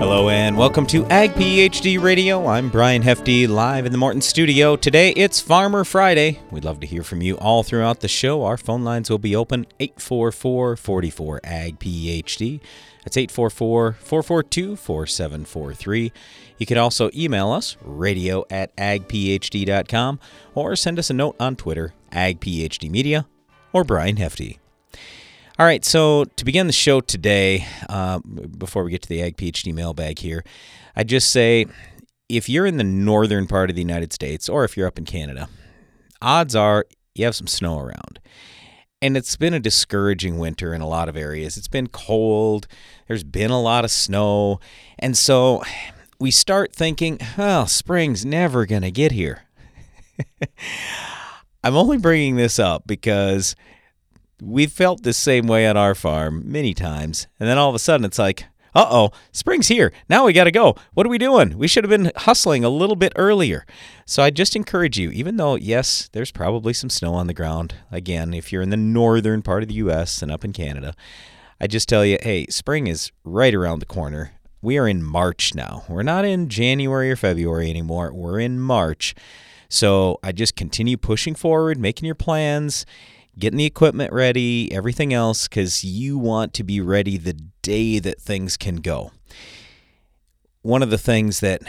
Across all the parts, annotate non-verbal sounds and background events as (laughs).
Hello and welcome to Ag PhD Radio. I'm Brian Hefty, live in the Morton studio. Today it's Farmer Friday. We'd love to hear from you all throughout the show. Our phone lines will be open 844 44 Ag PhD. That's 844 442 4743. You can also email us, radio at agphd.com, or send us a note on Twitter, agphdmedia, or Brian Hefty. All right, so to begin the show today, uh, before we get to the Ag PhD mailbag here, I'd just say if you're in the northern part of the United States or if you're up in Canada, odds are you have some snow around. And it's been a discouraging winter in a lot of areas. It's been cold, there's been a lot of snow. And so we start thinking, well, spring's never going to get here. (laughs) I'm only bringing this up because we've felt the same way on our farm many times. And then all of a sudden it's like, uh oh, spring's here. Now we got to go. What are we doing? We should have been hustling a little bit earlier. So I just encourage you, even though, yes, there's probably some snow on the ground, again, if you're in the northern part of the U.S. and up in Canada, I just tell you, hey, spring is right around the corner. We are in March now. We're not in January or February anymore. We're in March. So I just continue pushing forward, making your plans getting the equipment ready, everything else, because you want to be ready the day that things can go. One of the things that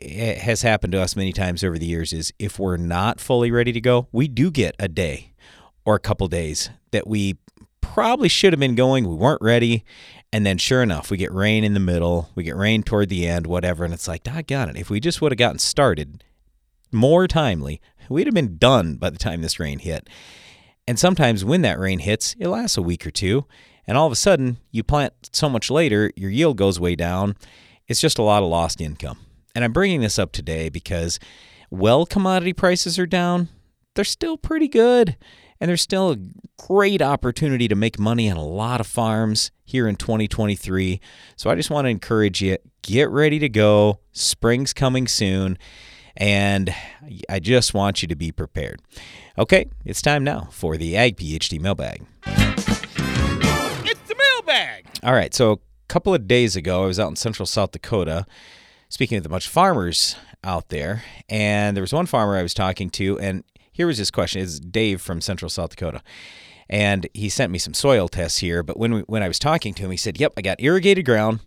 has happened to us many times over the years is if we're not fully ready to go, we do get a day or a couple days that we probably should have been going, we weren't ready, and then sure enough, we get rain in the middle, we get rain toward the end, whatever, and it's like, I got it. If we just would have gotten started more timely, we'd have been done by the time this rain hit. And sometimes when that rain hits, it lasts a week or two, and all of a sudden you plant so much later, your yield goes way down. It's just a lot of lost income. And I'm bringing this up today because well commodity prices are down, they're still pretty good. And there's still a great opportunity to make money on a lot of farms here in 2023. So I just want to encourage you get ready to go. Spring's coming soon. And I just want you to be prepared. Okay, it's time now for the Ag PhD mailbag. It's the mailbag. All right, so a couple of days ago, I was out in central South Dakota speaking with a bunch of farmers out there, and there was one farmer I was talking to, and here was his question. It's Dave from central South Dakota. And he sent me some soil tests here, but when we, when I was talking to him, he said, "Yep, I got irrigated ground,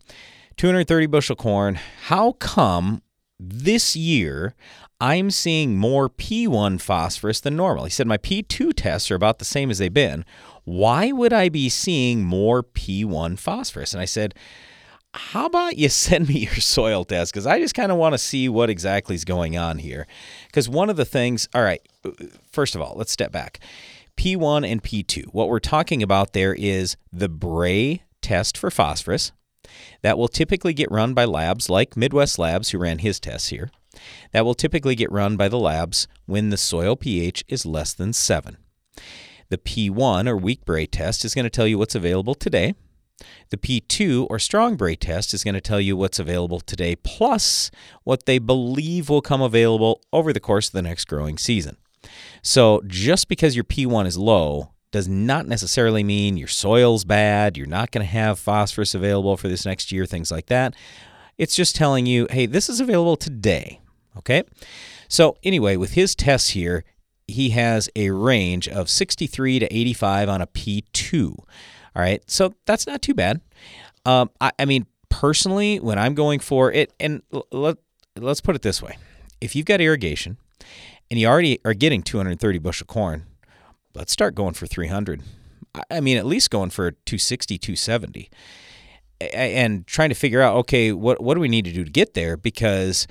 230 bushel corn. How come this year I'm seeing more P1 phosphorus than normal. He said my P2 tests are about the same as they've been. Why would I be seeing more P1 phosphorus? And I said, how about you (laughs) send me your soil test? Because I just kind of want to see what exactly is going on here. Because one of the things, all right, first of all, let's step back. P1 and P2. What we're talking about there is the Bray test for phosphorus. That will typically get run by labs like Midwest Labs, who ran his tests here that will typically get run by the labs when the soil pH is less than 7. The P1 or weak Bray test is going to tell you what's available today. The P2 or strong Bray test is going to tell you what's available today plus what they believe will come available over the course of the next growing season. So just because your P1 is low does not necessarily mean your soil's bad, you're not going to have phosphorus available for this next year, things like that. It's just telling you, hey, this is available today. Okay? So, anyway, with his tests here, he has a range of 63 to 85 on a P2. All right, so that's not too bad. Um, I, I, mean, personally, when I'm going for it, and let, let's put it this way if you've got irrigation and you already are getting 230 bushel corn, let's start going for 300. I mean, at least going for 260, 270 and trying to figure out okay what what do we need to do to get there because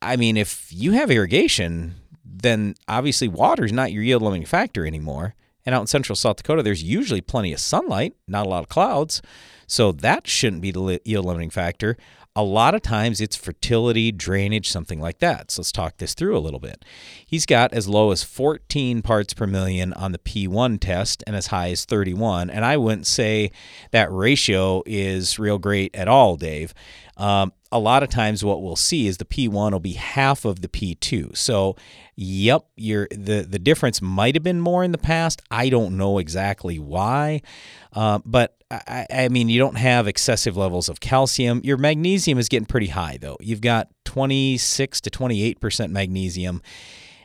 I mean, if you have irrigation, then obviously water is not your yield limiting factor anymore. And out in central South Dakota, there's usually plenty of sunlight, not a lot of clouds. So that shouldn't be the yield limiting factor. A lot of times it's fertility, drainage, something like that. So let's talk this through a little bit. He's got as low as 14 parts per million on the P1 test and as high as 31. And I wouldn't say that ratio is real great at all, Dave. Um, a lot of times what we'll see is the P1 will be half of the P2. So, yep, you the the difference might have been more in the past. I don't know exactly why, uh, but I, I mean, you don't have excessive levels of calcium. Your magnesium is getting pretty high though. You've got 26 to 28 percent magnesium.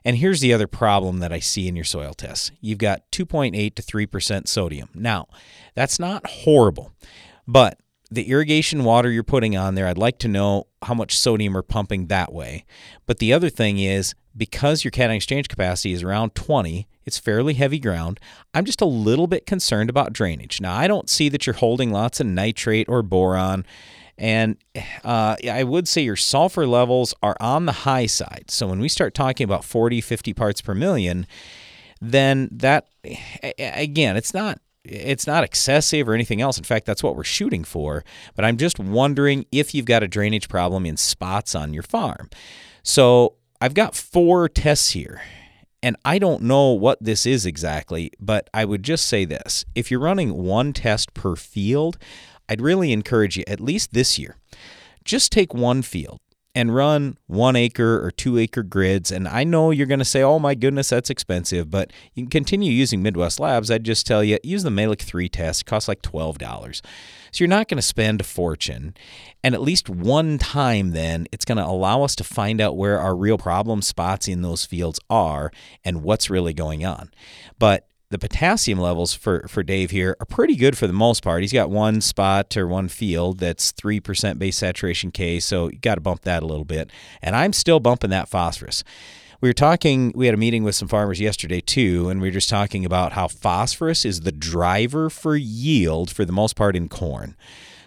And here's the other problem that I see in your soil tests. You've got 2.8 to 3% sodium. Now, that's not horrible, but the irrigation water you're putting on there, I'd like to know how much sodium we're pumping that way. But the other thing is, because your cation exchange capacity is around 20, it's fairly heavy ground. I'm just a little bit concerned about drainage. Now, I don't see that you're holding lots of nitrate or boron. And uh, I would say your sulfur levels are on the high side. So when we start talking about 40, 50 parts per million, then that, again, it's not it's not excessive or anything else. In fact, that's what we're shooting for. But I'm just wondering if you've got a drainage problem in spots on your farm. So I've got four tests here. And I don't know what this is exactly, but I would just say this. If you're running one test per field, I'd really encourage you, at least this year, just take one field and run one acre or two acre grids. And I know you're going to say, oh my goodness, that's expensive, but you can continue using Midwest Labs. I'd just tell you, use the Mehlich 3 test. It costs like $12. So you're not going to spend a fortune. And at least one time, then, it's going to allow us to find out where our real problem spots in those fields are and what's really going on. But the potassium levels for, for Dave here are pretty good for the most part. He's got one spot or one field that's 3% base saturation K, so you got to bump that a little bit. And I'm still bumping that phosphorus. We were talking, we had a meeting with some farmers yesterday too, and we were just talking about how phosphorus is the driver for yield for the most part in corn.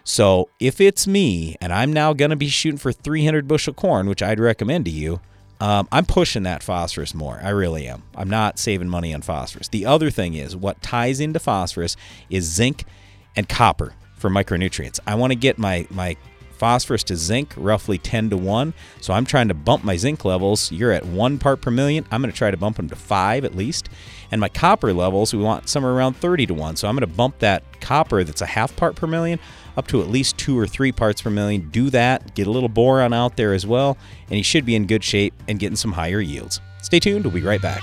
So if it's me and I'm now going to be shooting for 300 bushel corn, which I'd recommend to you, um, I'm pushing that phosphorus more. I really am. I'm not saving money on phosphorus. The other thing is what ties into phosphorus is zinc and copper for micronutrients. I want to get my my phosphorus to zinc roughly 10 to 1. So I'm trying to bump my zinc levels. You're at 1 part per million. I'm going to try to bump them to 5 at least. And my copper levels, we want somewhere around 30 to 1. So I'm going to bump that copper that's a half part per million up to at least two or three parts per million. Do that, get a little boron out there as well, and you should be in good shape and getting some higher yields. Stay tuned, we'll be right back.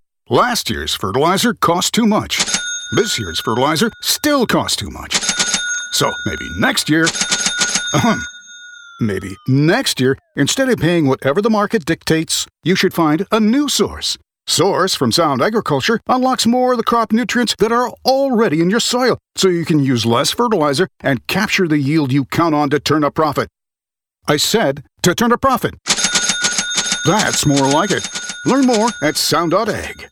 Last year's fertilizer cost too much. This year's fertilizer still costs too much. So maybe next year, ahem, maybe next year, instead of paying whatever the market dictates, you should find a new source. Source from Sound Agriculture unlocks more of the crop nutrients that are already in your soil, so you can use less fertilizer and capture the yield you count on to turn a profit. I said to turn a profit. That's more like it. Learn more at sound.ag.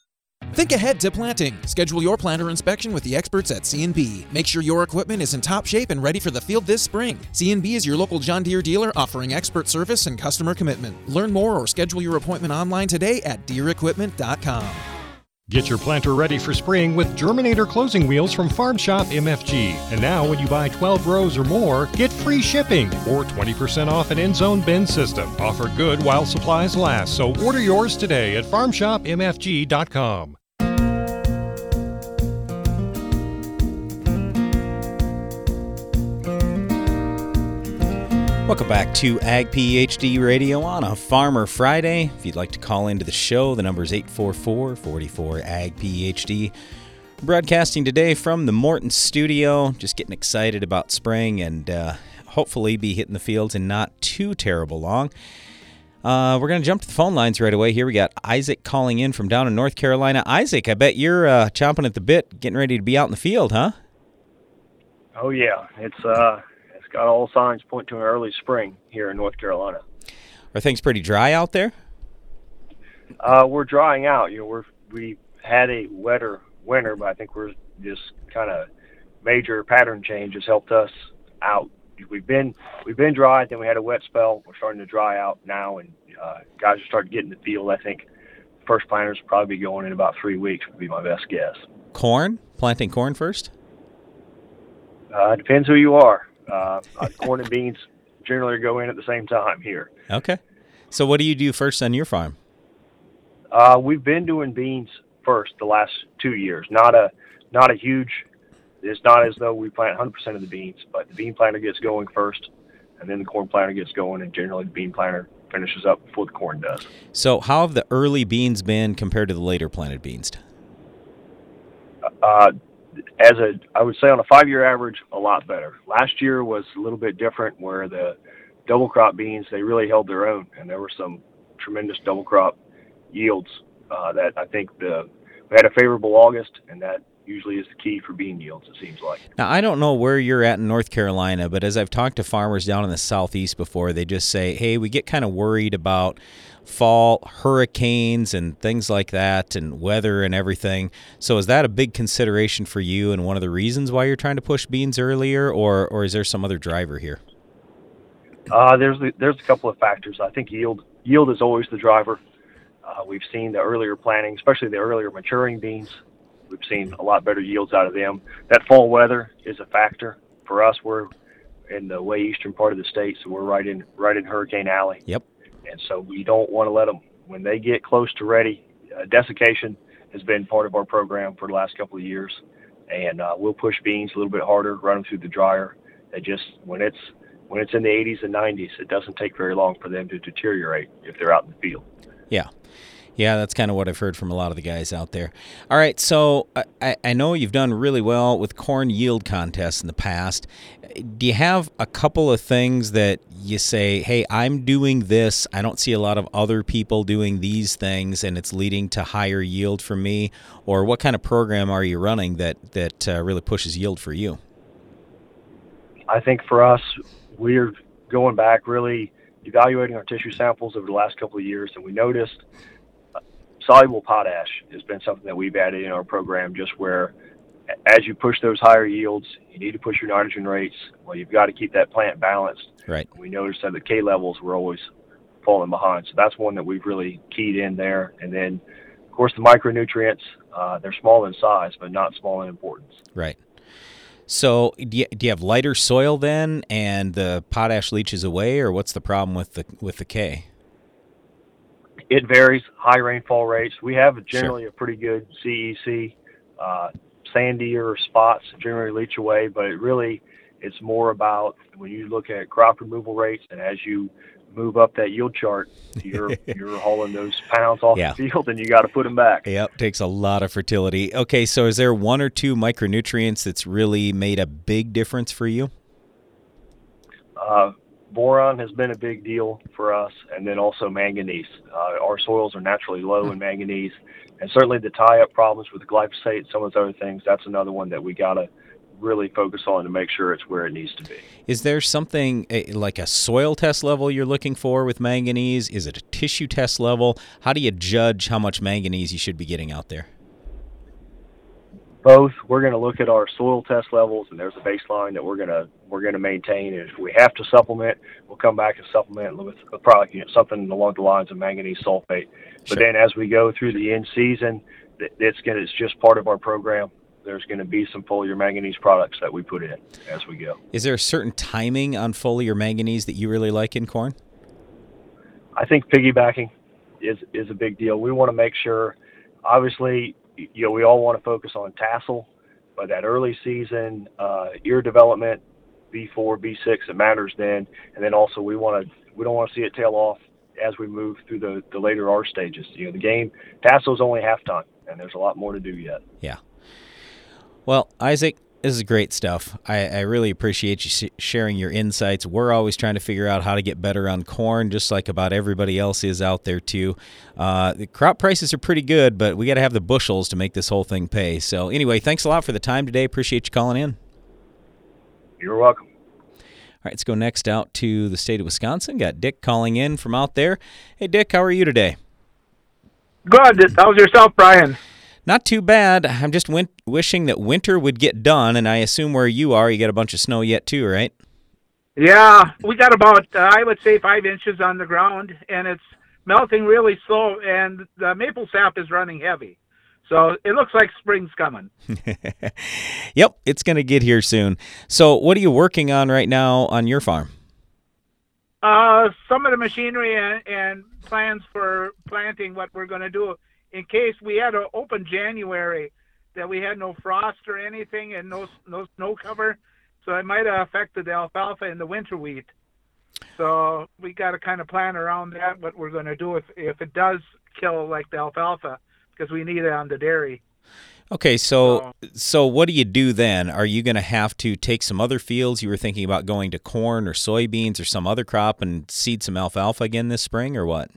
Think ahead to planting. Schedule your planter inspection with the experts at C&B. Make sure your equipment is in top shape and ready for the field this spring. C&B is your local John Deere dealer offering expert service and customer commitment. Learn more or schedule your appointment online today at deerequipment.com. Get your planter ready for spring with Germinator closing wheels from Farm Shop MFG. And now, when you buy 12 rows or more, get free shipping or 20% off an end zone bin system. Offer good while supplies last. So order yours today at farmshopmfg.com. Welcome back to Ag PhD Radio on a Farmer Friday. If you'd like to call into the show, the number is 844 44 Ag PhD. Broadcasting today from the Morton studio. Just getting excited about spring and uh, hopefully be hitting the fields in not too terrible long. Uh, we're going to jump to the phone lines right away. Here we got Isaac calling in from down in North Carolina. Isaac, I bet you're uh, chomping at the bit, getting ready to be out in the field, huh? Oh yeah, it's uh, got all signs point to an early spring here in North Carolina. Are things pretty dry out there? Uh, we're drying out. You know, we're we had a wetter winter, but I think we're just kind of major pattern change has helped us out. We've been we've been dry, then we had a wet spell. We're starting to dry out now, and uh, guys are starting to get in the field. I think first planters will probably be going in about three weeks. Would be my best guess. Corn? Planting corn first? Uh, depends who you are. Uh, corn and beans generally go in at the same time here. Okay. So what do you do first on your farm? Uh, we've been doing beans first the last two years. Not a not a huge. It's not as though we plant 100% of the beans, but the bean planter gets going first, and then the corn planter gets going, and generally the bean planter finishes up before the corn does. So how have the early beans been compared to the later planted beans? Uh, as a, I would say on a five-year average, a lot better. Last year was a little bit different, where the double crop beans they really held their own, and there were some tremendous double crop yields uh, that I think the we had a favorable August, and that usually is the key for bean yields. It seems like. Now I don't know where you're at in North Carolina, but as I've talked to farmers down in the southeast before, they just say, "Hey, we get kind of worried about." fall hurricanes and things like that and weather and everything. So is that a big consideration for you and one of the reasons why you're trying to push beans earlier or or is there some other driver here? Uh, there's there's a couple of factors. I think yield yield is always the driver. Uh, we've seen the earlier planting, especially the earlier maturing beans. We've seen a lot better yields out of them. That fall weather is a factor for us. We're in the way eastern part of the state, so we're right in right in Hurricane Alley. Yep and so we don't want to let them when they get close to ready. Uh, desiccation has been part of our program for the last couple of years, and uh, we'll push beans a little bit harder, run them through the dryer. They just when it's when it's in the 80s and 90s, it doesn't take very long for them to deteriorate if they're out in the field. Yeah. Yeah, that's kind of what I've heard from a lot of the guys out there. All right, so I, I know you've done really well with corn yield contests in the past. Do you have a couple of things that you say, hey, I'm doing this. I don't see a lot of other people doing these things, and it's leading to higher yield for me? Or what kind of program are you running that, that uh, really pushes yield for you? I think for us, we're going back really evaluating our tissue samples over the last couple of years, and we noticed soluble potash has been something that we've added in our program just where as you push those higher yields, you need to push your nitrogen rates. Well, you've got to keep that plant balanced. Right. We noticed that the K levels were always falling behind. So that's one that we've really keyed in there. And then, of course, the micronutrients, uh, they're small in size, but not small in importance. Right. So do you, do you have lighter soil then and the potash leaches away or what's the problem with the with the K? It varies. High rainfall rates. We have generally sure. a pretty good CEC. Uh, sandier spots generally leach away, but it really it's more about when you look at crop removal rates and as you move up that yield chart, you're (laughs) you're hauling those pounds off yeah. the field and you got to put them back. Yep, takes a lot of fertility. Okay, so is there one or two micronutrients that's really made a big difference for you? Uh, boron has been a big deal for us, and then also manganese. Uh, our soils are naturally low in manganese, and certainly the tie-up problems with glyphosate, and some of those other things. That's another one that we gotta really focus on to make sure it's where it needs to be. Is there something like a soil test level you're looking for with manganese? Is it a tissue test level? How do you judge how much manganese you should be getting out there? Both we're going to look at our soil test levels and there's a baseline that we're going to we're going to maintain. And if we have to supplement we'll come back and supplement with a product you know, something along the lines of manganese sulfate. But then as we go through the end season it's going to, it's just part of our program. There's going to be some foliar manganese products that we put in as we go. Is there a certain timing on foliar manganese that you really like in corn? I think piggybacking is is a big deal. We want to make sure obviously you know, we all want to focus on tassel, but that early season uh, ear development, V4, V6, it matters then. And then also we want to we don't want to see it tail off as we move through the, the later R stages. You know, the game tassel is only halftime, and there's a lot more to do yet. Yeah. Well, Isaac, This is great stuff. I, I really appreciate you sharing your insights. We're always trying to figure out how to get better on corn, just like about everybody else is out there, too. Uh, the crop prices are pretty good, but we got to have the bushels to make this whole thing pay. So, anyway, thanks a lot for the time today. Appreciate you calling in. You're welcome. All right, let's go next out to the state of Wisconsin. Got Dick calling in from out there. Hey, Dick, how are you today? Good. How's yourself, Brian? Not too bad. I'm just win- wishing that winter would get done, and I assume where you are, you got a bunch of snow yet too, right? Yeah, we got about uh, I would say five inches on the ground, and it's melting really slow, and the maple sap is running heavy. So it looks like spring's coming. (laughs) yep, it's going to get here soon. So, what are you working on right now on your farm? Uh, some of the machinery and, and plans for planting what we're going to do in case we had an open January that we had no frost or anything and no no snow cover, so it might have affected the alfalfa and the winter wheat. So we got to kind of plan around that what we're going to do if if it does kill like the alfalfa because we need it on the dairy. Okay, so so what do you do then? Are you going to have to take some other fields? You were thinking about going to corn or soybeans or some other crop and seed some alfalfa again this spring, or what?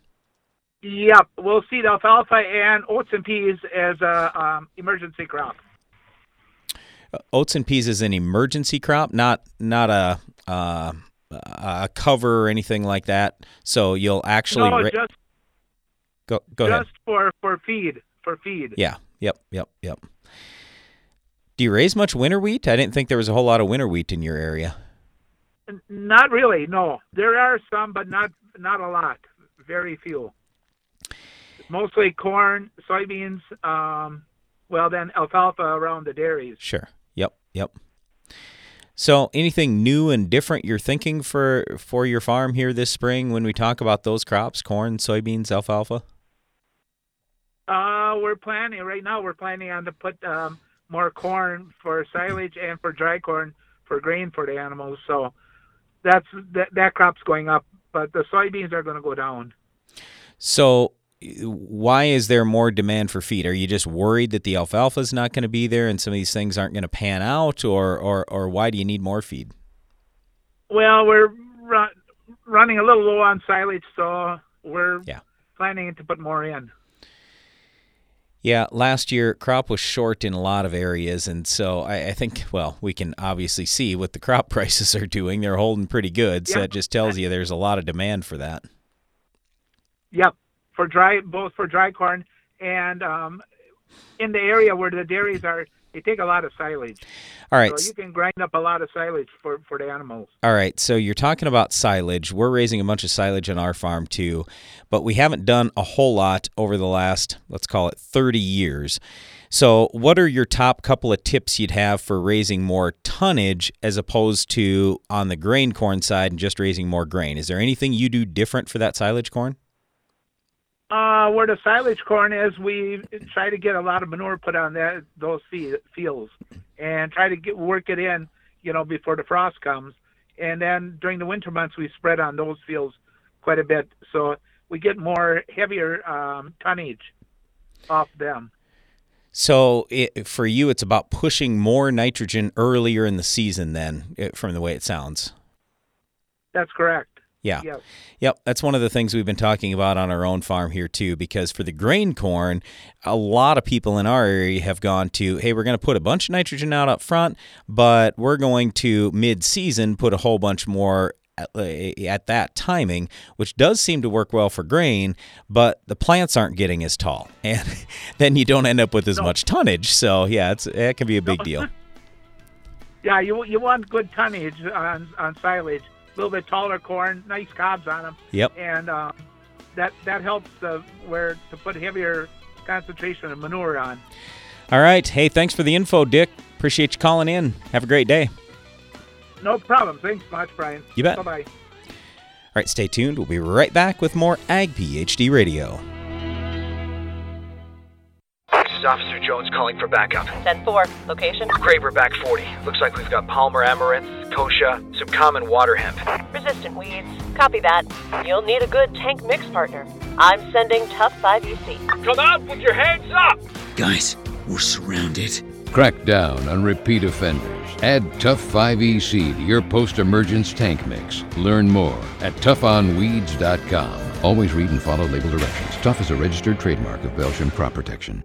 Yep, we'll seed alfalfa and oats and peas as a um, emergency crop. Uh, oats and peas is an emergency crop, not not a uh, a cover or anything like that. So you'll actually no, ra- just go go just ahead. for for feed for feed. Yeah. Yep. Yep. Yep. Do you raise much winter wheat? I didn't think there was a whole lot of winter wheat in your area. Not really. No, there are some, but not not a lot. Very few. Mostly corn, soybeans. Um, well, then alfalfa around the dairies. Sure. Yep. Yep. So, anything new and different you're thinking for for your farm here this spring when we talk about those crops, corn, soybeans, alfalfa? Uh, we're planning right now. We're planning on to put um, more corn for silage and for dry corn for grain for the animals. So that's that that crop's going up, but the soybeans are going to go down. So, why is there more demand for feed? Are you just worried that the alfalfa is not going to be there and some of these things aren't going to pan out, or or or why do you need more feed? Well, we're run, running a little low on silage, so we're Yeah. planning to put more in. Yeah, last year crop was short in a lot of areas, and so I, I think well we can obviously see what the crop (laughs) prices are doing. They're holding pretty good, so Yeah. that just tells you there's a lot of demand for that. Yep, for dry both for dry corn and um, in the area where the dairies are, they take a lot of silage. All right, So you can grind up a lot of silage for, for the animals. All right, so you're talking about silage. We're raising a bunch of silage on our farm too, but we haven't done a whole lot over the last, let's call it 30 years. So, what are your top couple of tips you'd have for raising more tonnage as opposed to on the grain corn side and just raising more grain? Is there anything you do different for that silage corn? Uh, where the silage corn is, we try to get a lot of manure put on that those fields, and try to get work it in, you know, before the frost comes. And then during the winter months, we spread on those fields quite a bit, so we get more heavier um, tonnage off them. So, it, for you, it's about pushing more nitrogen earlier in the season, then, from the way it sounds. That's correct. Yeah. Yes. Yep, that's one of the things we've been talking about on our own farm here too because for the grain corn, a lot of people in our area have gone to, hey, we're going to put a bunch of nitrogen out up front, but we're going to mid-season put a whole bunch more at, uh, at that timing, which does seem to work well for grain, but the plants aren't getting as tall. (laughs) And then you don't end up with as much tonnage. So, yeah, it's it can be a big deal. (laughs) Yeah, you you want good tonnage on on silage. A little bit taller corn, nice cobs on them. Yep. And um, that that helps uh, where to put heavier concentration of manure on. All right. Hey, thanks for the info, Dick. Appreciate you calling in. Have a great day. No problem. Thanks much, Brian. You bet. Bye bye. All right, stay tuned. We'll be right back with more Ag PhD Radio. This is Officer Jones calling for backup. 10-4. Location? Craver back 40. Looks like we've got Palmer amaranth, kochia, some common water hemp. Resistant weeds. Copy that. You'll need a good tank mix partner. I'm sending Tough 5 EC. Come out with your hands up! Guys, we're surrounded. Crack down on repeat offenders. Add Tough 5EC to your post emergence tank mix. Learn more at toughonweeds.com. Always read and follow label directions. Tough is a registered trademark of Belchim Crop Protection.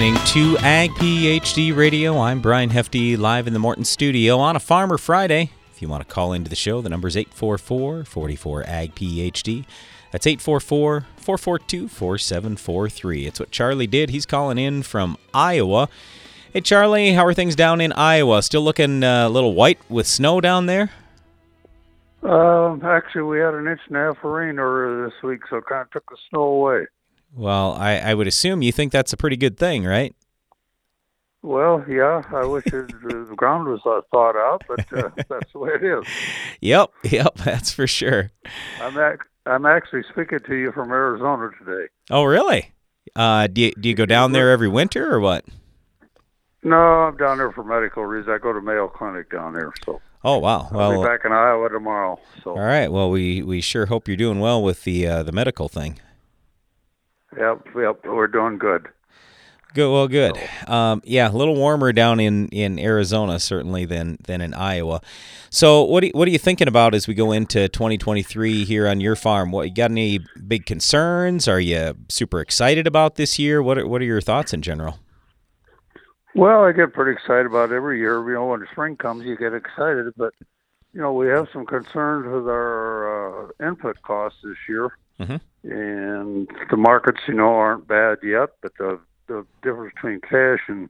listening to Ag PhD Radio. I'm Brian Hefty, live in the Morton studio on a Farmer Friday. If you want to call into the show, the number is 844 44 Ag PhD. That's 844 442 4743. It's what Charlie did. He's calling in from Iowa. Hey, Charlie, how are things down in Iowa? Still looking uh, a little white with snow down there? Um, actually, we had an inch and a half of rain earlier this week, so it kind of took the snow away. Well, I, I would assume you think that's a pretty good thing, right? Well, yeah, I wish it, the ground was uh, thawed out, but uh, (laughs) that's the way it is. Yep, yep, (laughs) that's for sure. I'm ac- I'm actually speaking to you from Arizona today. Oh, really? Uh, do you, do you go down there every winter or what? No, I'm down there for medical reasons. I go to Mayo Clinic down there, so. Oh wow! I'll Well, be back in Iowa tomorrow. So. all right. Well, we, we sure hope you're doing well with the uh, the medical thing. Yep, yep, we're doing good. Good. Well, good. Um, yeah, a little warmer down in, in Arizona certainly than than in Iowa. So, what do you, what are you thinking about as we go into 2023 here on your farm? What you got any big concerns? Are you super excited about this year? What are, what are your thoughts in general? Well, I get pretty excited about every year. You know, when spring comes, you get excited, but you know, we have some concerns with our uh, input costs this year, Mm-hmm. And the markets, you know, aren't bad yet. But the the difference between cash and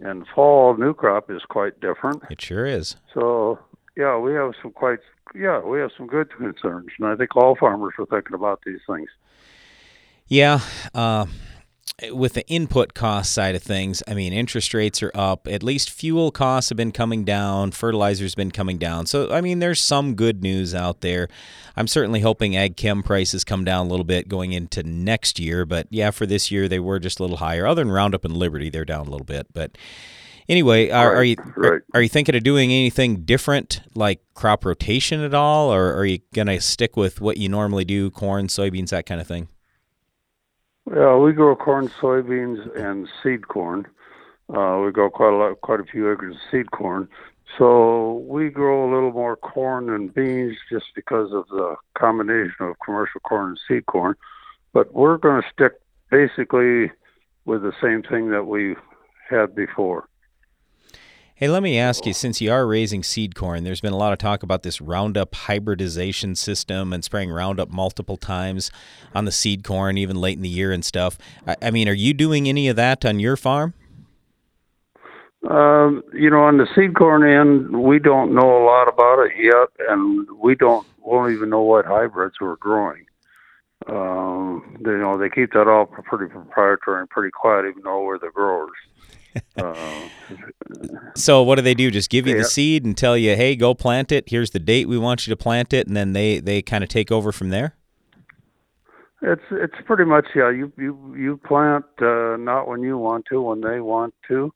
and fall new crop is quite different. It sure is. So yeah, we have some quite yeah we have some good concerns, and I think all farmers are thinking about these things. Yeah. Uh, with the input cost side of things, I mean, interest rates are up. At least fuel costs have been coming down. Fertilizer's been coming down. So, I mean, there's some good news out there. I'm certainly hoping ag chem prices come down a little bit going into next year. But yeah, for this year, they were just a little higher. Other than Roundup and Liberty, they're down a little bit. But Anyway, are, are you right. are, are you thinking of doing anything different, like crop rotation at all, or are you gonna stick with what you normally do, corn, soybeans, that kind of thing? Yeah, we grow corn, soybeans, and seed corn. Uh, we grow quite a lot, quite a few acres of seed corn. So we grow a little more corn and beans just because of the combination of commercial corn and seed corn. But we're going to stick basically with the same thing that we had before. Hey, let me ask you since you are raising seed corn, there's been a lot of talk about this Roundup hybridization system and spraying Roundup multiple times on the seed corn, even late in the year and stuff. I, mean, are you doing any of that on your farm? Um, you know, on the seed corn end, we don't know a lot about it yet, and we don't won't even know what hybrids we're growing. Um, you know, they keep that all pretty proprietary and pretty quiet, even though we're the growers. Uh, (laughs) So what do they do? Just give you Yeah. the seed and tell you, "Hey, go plant it. Here's the date we want you to plant it," and then they they kind of take over from there. it's it's pretty much yeah. You you you plant uh, not when you want to, when they want to,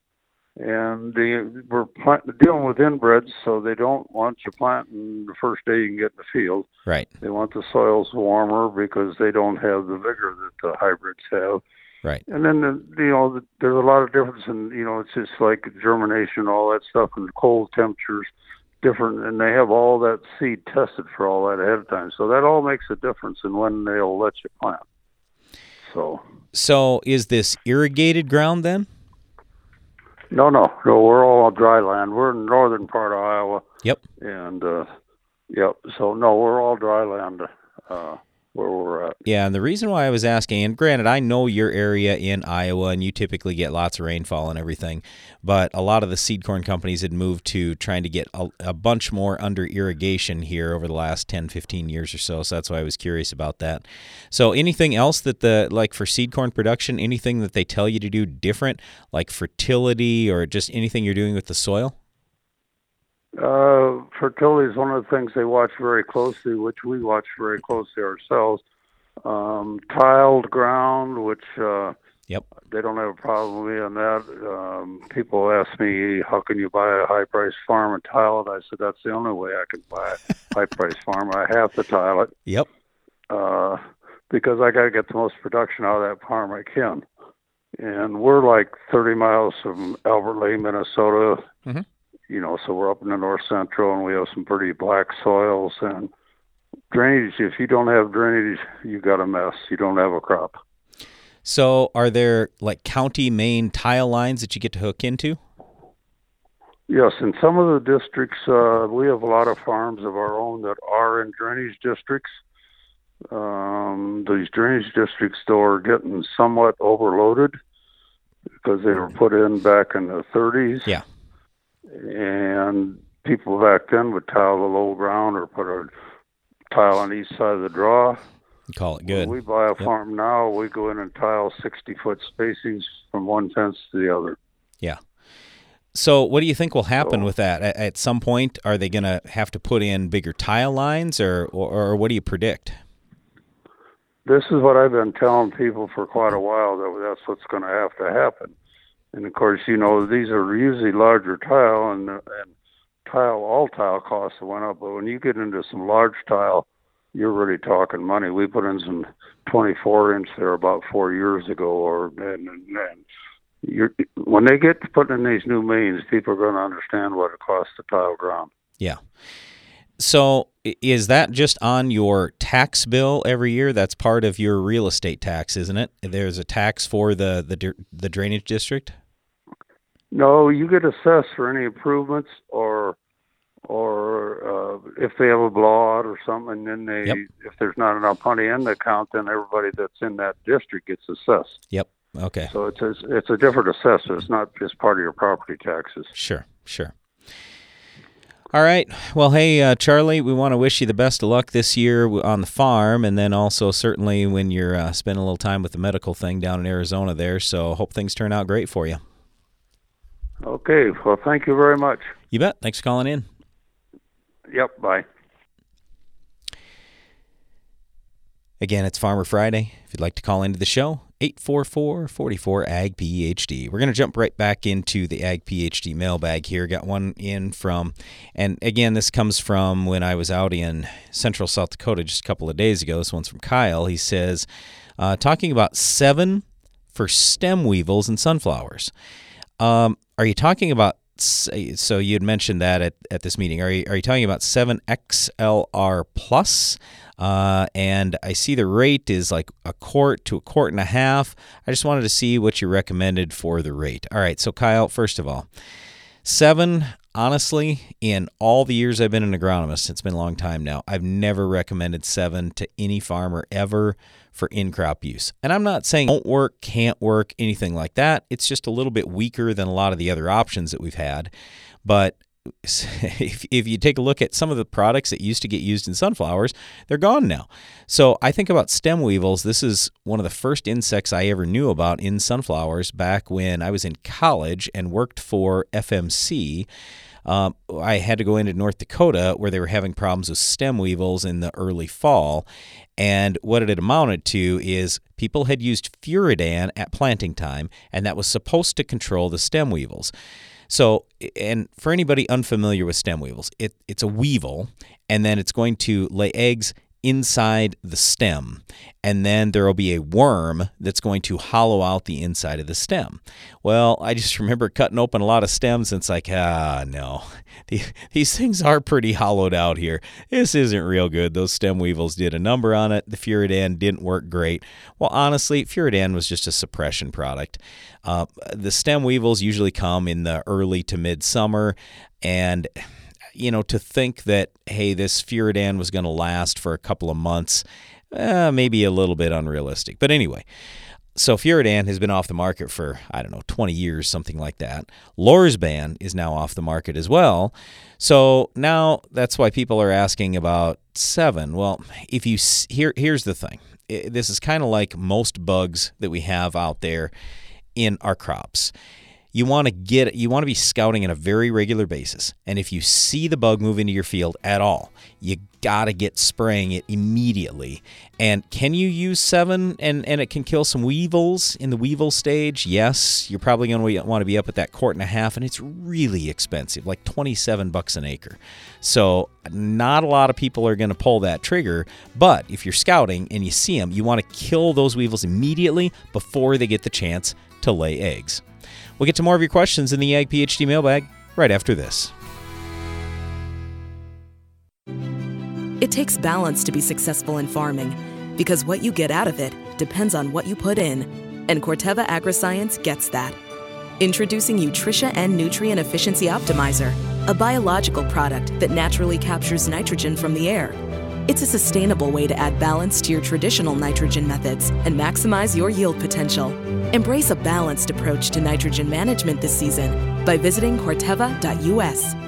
and the, we're plant, dealing with inbreds, so they don't want you planting the first day you can get in the field. Right. They want the soils warmer because they don't have the vigor that the hybrids have. Right. And then the, you know the, there's a lot of difference in you know it's just like germination, all that stuff, and cold temperatures, different, and they have all that seed tested for all that ahead of time. So that all makes a difference in when they'll let you plant. So So is this irrigated ground then? no, no, no, we're all dry land. We're in the northern part of Iowa. Yep. And uh, yep, so no, we're all dry land uh, where we're at. Yeah, and the reason why I was asking, and granted, I know your area in Iowa, and you typically get lots of rainfall and everything, but a lot of the seed corn companies had moved to trying to get a, a bunch more under irrigation here over the last 10, 15 years or so. So that's why I was curious about that. So, anything else that the, like for seed corn production, anything that they tell you to do different, like fertility or just anything you're doing with the soil? Uh, fertility is one of the things they watch very closely, which we watch very closely ourselves. Um, tiled ground, which uh, yep, they don't have a problem with me on that. Um, people ask me, "How can you buy a high-priced farm and tile it?" I said, "That's the only way I can buy a (laughs) high-priced farm. I have to tile it." Yep. uh, because I got to get the most production out of that farm I can. And we're like 30 miles from Albert Lea, Minnesota. Mhm. You know, so we're up in the north central, and we have some pretty black soils and drainage. If you don't have drainage, you got a mess. You don't have a crop. So, are there like county main tile lines that you get to hook into? Yes, in some of the districts, uh, we have a lot of farms of our own that are in drainage districts. Um, these drainage districts, though, are getting somewhat overloaded because they were put in back in the 30s. Yeah. And people back then would tile the low ground or put a tile on each side of the draw. Call it When good. we buy a Yep. farm now, we go in and tile 60 foot spacings from one fence to the other. Yeah. So, what do you think will happen with that? At, at some point, are they going to have to put in bigger tile lines, or, or or what do you predict? this is what I've been telling people for quite a while that that's what's going to have to happen. And of course, you know these are usually larger tile, and uh, and tile all tile costs went up. But when you get into some large tile, you're really talking money. We put in some 24 inch there about four years ago, or and, and, and you're when they get to putting in these new mains, people are going to understand what it costs to tile ground. Yeah. So, is that just on your tax bill every year? That's part of your real estate tax, isn't it? There's a tax for the the the drainage district. No, you get assessed for any improvements or or uh, if they have a blowout or something, then they Yep. if there's not enough money in the account, then everybody that's in that district gets assessed. Yep. Okay. So it's a, it's a different assessment. It's not just part of your property taxes. Sure. Sure. All right. Well, hey, uh, Charlie, we want to wish you the best of luck this year on the farm, and then also certainly when you're uh, spending a little time with the medical thing down in Arizona there. So, hope things turn out great for you. Okay. Well, thank you very much. You bet. Thanks for calling in. Yep. Bye. Again, it's Farmer Friday. If you'd like to call into the show, 844 44 Ag PhD. We're going to jump right back into the Ag PhD mailbag here. Got one in from, and again, this comes from when I was out in central South Dakota just a couple of days ago. This one's from Kyle. He says, uh, talking about Sevin for stem weevils and sunflowers. Um, are you talking about so you had mentioned that at, at this meeting. Are you, are you talking about Sevin XLR Plus? Uh, and I see the rate is like a quart to a quart and a half. I just wanted to see what you recommended for the rate. All right, so Kyle, first of all, Sevin. honestly, in all the years I've been an agronomist, it's been a long time now, I've never recommended Sevin to any farmer ever for in crop use. And I'm not saying won't work, can't work, anything like that. It's just a little bit weaker than a lot of the other options that we've had. But (laughs) if, if you take a look at some of the products that used to get used in sunflowers, they're gone now. So I think about stem weevils. This is one of the first insects I ever knew about in sunflowers back when I was in college and worked for FMC. Um, I had to go into North Dakota where they were having problems with stem weevils in the early fall. And what it had amounted to is people had used Furadan at planting time, and that was supposed to control the stem weevils. So, and for anybody unfamiliar with stem weevils, it, it's a weevil, and then it's going to lay eggs inside the stem, and then there will be a worm that's going to hollow out the inside of the stem. Well, I just remember cutting open a lot of stems, and it's like, ah, no, (laughs) these things are pretty hollowed out here. This isn't real good. Those stem weevils did a number on it. The Furadan didn't work great. Well, honestly, Furadan was just a suppression product. Uh, the stem weevils usually come in the early to mid summer, and you know, to think that, hey, this Furadan was going to last for a couple of months, uh, maybe a little bit unrealistic. But anyway, so Furadan has been off the market for, I don't know, 20 years, something like that. Lorsban is now off the market as well. So now that's why people are asking about Sevin. Well, if you here here's the thing. This is kind of like most bugs that we have out there in our crops you want to get you want to be scouting on a very regular basis. And if you see the bug move into your field at all, you got to get spraying it immediately. And can you use Sevin and and it can kill some weevils in the weevil stage? Yes, you're probably going to want to be up at that quart and a half and it's really expensive, like 27 bucks an acre. So, not a lot of people are going to pull that trigger, but if you're scouting and you see them, you want to kill those weevils immediately before they get the chance to lay eggs. We'll get to more of your questions in the Ag PhD mailbag right after this. It takes balance to be successful in farming because what you get out of it depends on what you put in. And Corteva Agriscience gets that. Introducing Utrisha N Nutrient Efficiency Optimizer, a biological product that naturally captures nitrogen from the air. It's a sustainable way to add balance to your traditional nitrogen methods and maximize your yield potential. Embrace a balanced approach to nitrogen management this season by visiting Corteva.us.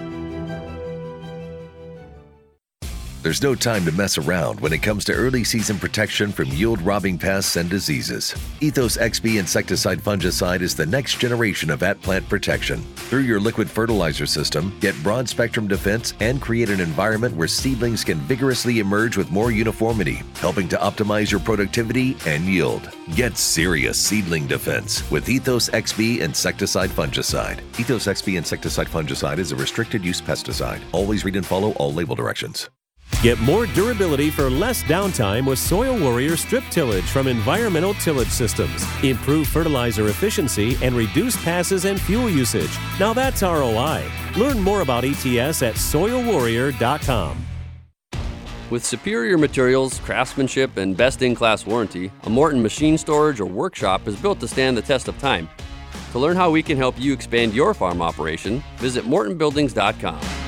There's no time to mess around when it comes to early season protection from yield robbing pests and diseases. Ethos XB insecticide fungicide is the next generation of at plant protection. Through your liquid fertilizer system, get broad spectrum defense and create an environment where seedlings can vigorously emerge with more uniformity, helping to optimize your productivity and yield. Get serious seedling defense with Ethos XB insecticide fungicide. Ethos XB insecticide fungicide is a restricted use pesticide. Always read and follow all label directions. Get more durability for less downtime with Soil Warrior strip tillage from Environmental Tillage Systems. Improve fertilizer efficiency and reduce passes and fuel usage. Now that's ROI. Learn more about ETS at soilwarrior.com. With superior materials, craftsmanship, and best in class warranty, a Morton machine storage or workshop is built to stand the test of time. To learn how we can help you expand your farm operation, visit mortonbuildings.com.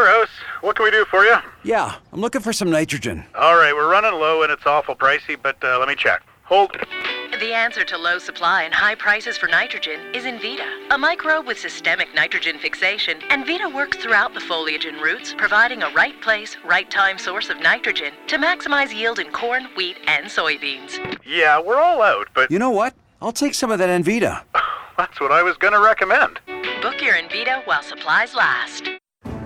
Warehouse, what can we do for you? Yeah, I'm looking for some nitrogen. All right, we're running low and it's awful pricey, but uh, let me check. Hold. The answer to low supply and high prices for nitrogen is Envita, a microbe with systemic nitrogen fixation. Envita works throughout the foliage and roots, providing a right place, right time source of nitrogen to maximize yield in corn, wheat, and soybeans. Yeah, we're all out, but You know what? I'll take some of that Envita. (sighs) that's what I was going to recommend. Book your Envita while supplies last.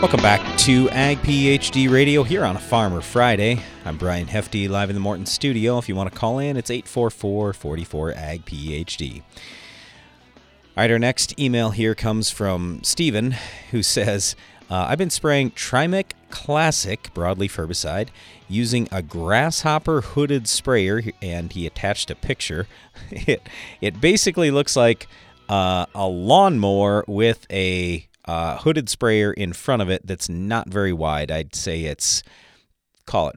Welcome back to Ag PhD Radio here on a Farmer Friday. I'm Brian Hefty, live in the Morton studio. If you want to call in, it's 844 44 Ag PhD. All right, our next email here comes from Stephen, who says, uh, I've been spraying Trimec Classic broadleaf herbicide using a grasshopper hooded sprayer, and he attached a picture. (laughs) It, it basically looks like uh, a lawnmower with a uh, hooded sprayer in front of it that's not very wide. I'd say it's, call it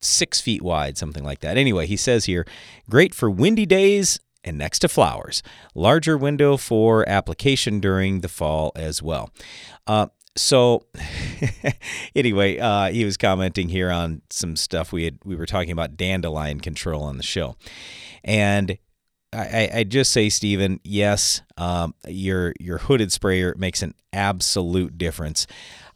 six feet wide, something like that. Anyway, he says here, great for windy days and next to flowers. Larger window for application during the fall as well. Uh, so (laughs) anyway, uh, he was commenting here on some stuff we had we were talking about dandelion control on the show, and I, I just say, Stephen, yes, um, your your hooded sprayer makes an absolute difference.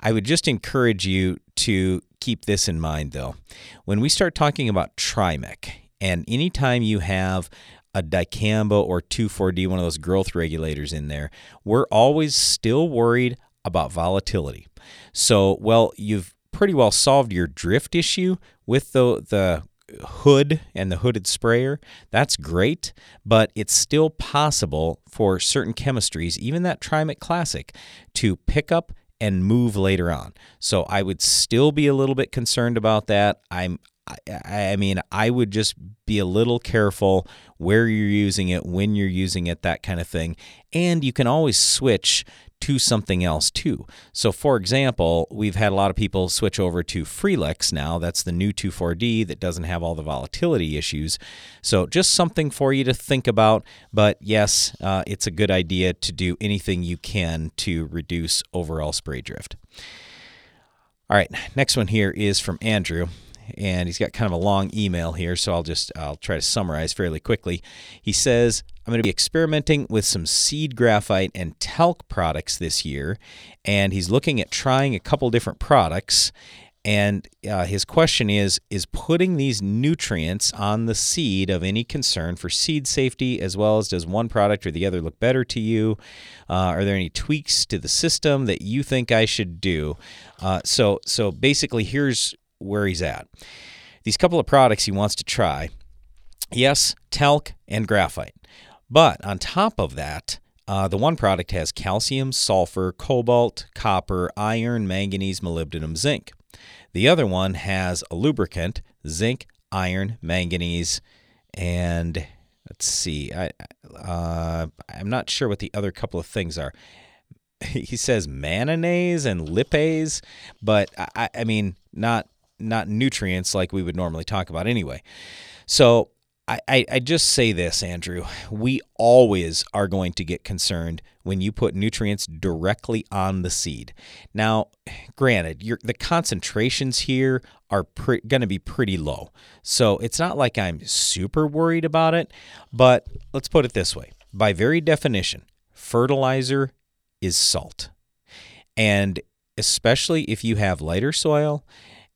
I would just encourage you to keep this in mind, though. When we start talking about Trimec, and anytime you have a dicamba or 2,4-D, one of those growth regulators in there, we're always still worried about volatility. So, well, you've pretty well solved your drift issue with the the hood and the hooded sprayer, that's great, but it's still possible for certain chemistries, even that Trimec Classic, to pick up and move later on. So I would still be a little bit concerned about that. I'm I, I mean, I would just be a little careful where you're using it, when you're using it, that kind of thing. And you can always switch to something else too. So, for example, we've had a lot of people switch over to Freelexx now. That's the new 2,4-D that doesn't have all the volatility issues. So, just something for you to think about. But yes, uh, it's a good idea to do anything you can to reduce overall spray drift. All right, next one here is from Andrew and he's got kind of a long email here, so I'll just I'll try to summarize fairly quickly. He says, "I'm going to be experimenting with some seed graphite and talc products this year, and he's looking at trying a couple different products." And uh, his question is Is putting these nutrients on the seed of any concern for seed safety, as well as does one product or the other look better to you? Uh, are there any tweaks to the system that you think I should do? Uh, so, so basically, here's where he's at. These couple of products he wants to try yes, talc and graphite. But on top of that, uh, the one product has calcium, sulfur, cobalt, copper, iron, manganese, molybdenum, zinc. The other one has a lubricant, zinc, iron, manganese, and let's see, I, uh, I'm not sure what the other couple of things are. (laughs) He says mayonnaise and lipase, but I, I mean, not not nutrients like we would normally talk about anyway. So I, I, just say this, Andrew. We always are going to get concerned when you put nutrients directly on the seed. Now, granted, the concentrations here are pre- going to be pretty low. So it's not like I'm super worried about it, but let's put it this way. By very definition, fertilizer is salt. And especially if you have lighter soil